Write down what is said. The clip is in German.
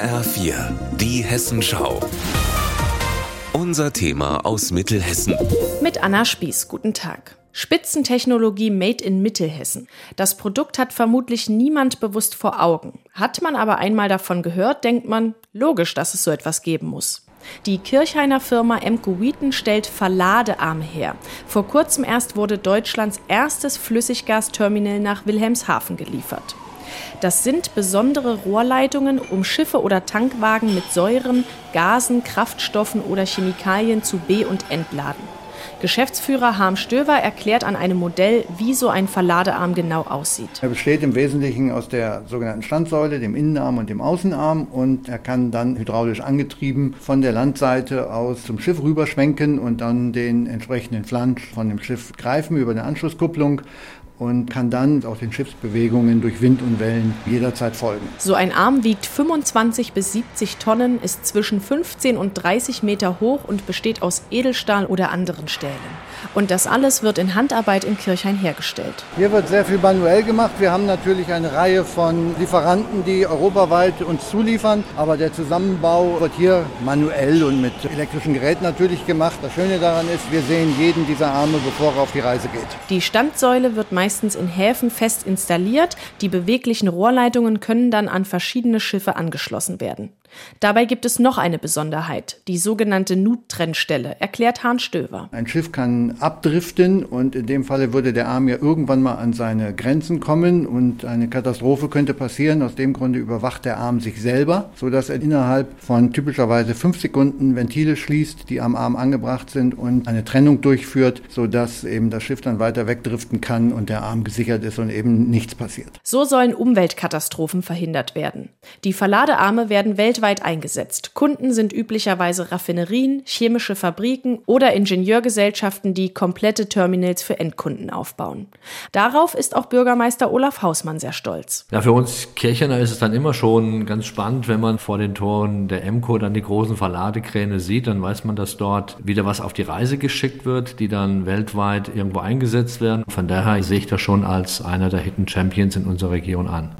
HR4, die Hessenschau. Unser Thema aus Mittelhessen. Mit Anna Spieß, guten Tag. Spitzentechnologie made in Mittelhessen. Das Produkt hat vermutlich niemand bewusst vor Augen. Hat man aber einmal davon gehört, denkt man, logisch, dass es so etwas geben muss. Die Kirchhainer Firma Emco Wheaton stellt Verladearme her. Vor kurzem erst wurde Deutschlands erstes Flüssiggasterminal nach Wilhelmshaven geliefert. Das sind besondere Rohrleitungen, um Schiffe oder Tankwagen mit Säuren, Gasen, Kraftstoffen oder Chemikalien zu be- und entladen. Geschäftsführer Harm Stöver erklärt an einem Modell, wie so ein Verladearm genau aussieht. Er besteht im Wesentlichen aus der sogenannten Standsäule, dem Innenarm und dem Außenarm und er kann dann hydraulisch angetrieben von der Landseite aus zum Schiff rüberschwenken und dann den entsprechenden Flansch von dem Schiff greifen über eine Anschlusskupplung und kann dann auch den Schiffsbewegungen durch Wind und Wellen jederzeit folgen. So ein Arm wiegt 25 bis 70 Tonnen, ist zwischen 15 und 30 Meter hoch und besteht aus Edelstahl oder anderen Stählen. Und das alles wird in Handarbeit in Kirchhain hergestellt. Hier wird sehr viel manuell gemacht. Wir haben natürlich eine Reihe von Lieferanten, die europaweit uns zuliefern. Aber der Zusammenbau wird hier manuell und mit elektrischen Geräten natürlich gemacht. Das Schöne daran ist, wir sehen jeden dieser Arme, bevor er auf die Reise geht. Die Standsäule wird meistens in Häfen fest installiert. Die beweglichen Rohrleitungen können dann an verschiedene Schiffe angeschlossen werden. Dabei gibt es noch eine Besonderheit, die sogenannte Nut-Trennstelle, erklärt Hahn Stöver. Ein Schiff kann abdriften und in dem Falle würde der Arm ja irgendwann mal an seine Grenzen kommen und eine Katastrophe könnte passieren. Aus dem Grunde überwacht der Arm sich selber, sodass er innerhalb von typischerweise fünf Sekunden Ventile schließt, die am Arm angebracht sind und eine Trennung durchführt, sodass eben das Schiff dann weiter wegdriften kann und der Arm gesichert ist und eben nichts passiert. So sollen Umweltkatastrophen verhindert werden. Die Verladearme werden weltweit weltweit eingesetzt. Kunden sind üblicherweise Raffinerien, chemische Fabriken oder Ingenieurgesellschaften, die komplette Terminals für Endkunden aufbauen. Darauf ist auch Bürgermeister Olaf Hausmann sehr stolz. Ja, für uns Kirchener ist es dann immer schon ganz spannend, wenn man vor den Toren der Emco dann die großen Verladekräne sieht, dann weiß man, dass dort wieder was auf die Reise geschickt wird, die dann weltweit irgendwo eingesetzt werden. Von daher sehe ich das schon als einer der Hidden Champions in unserer Region an.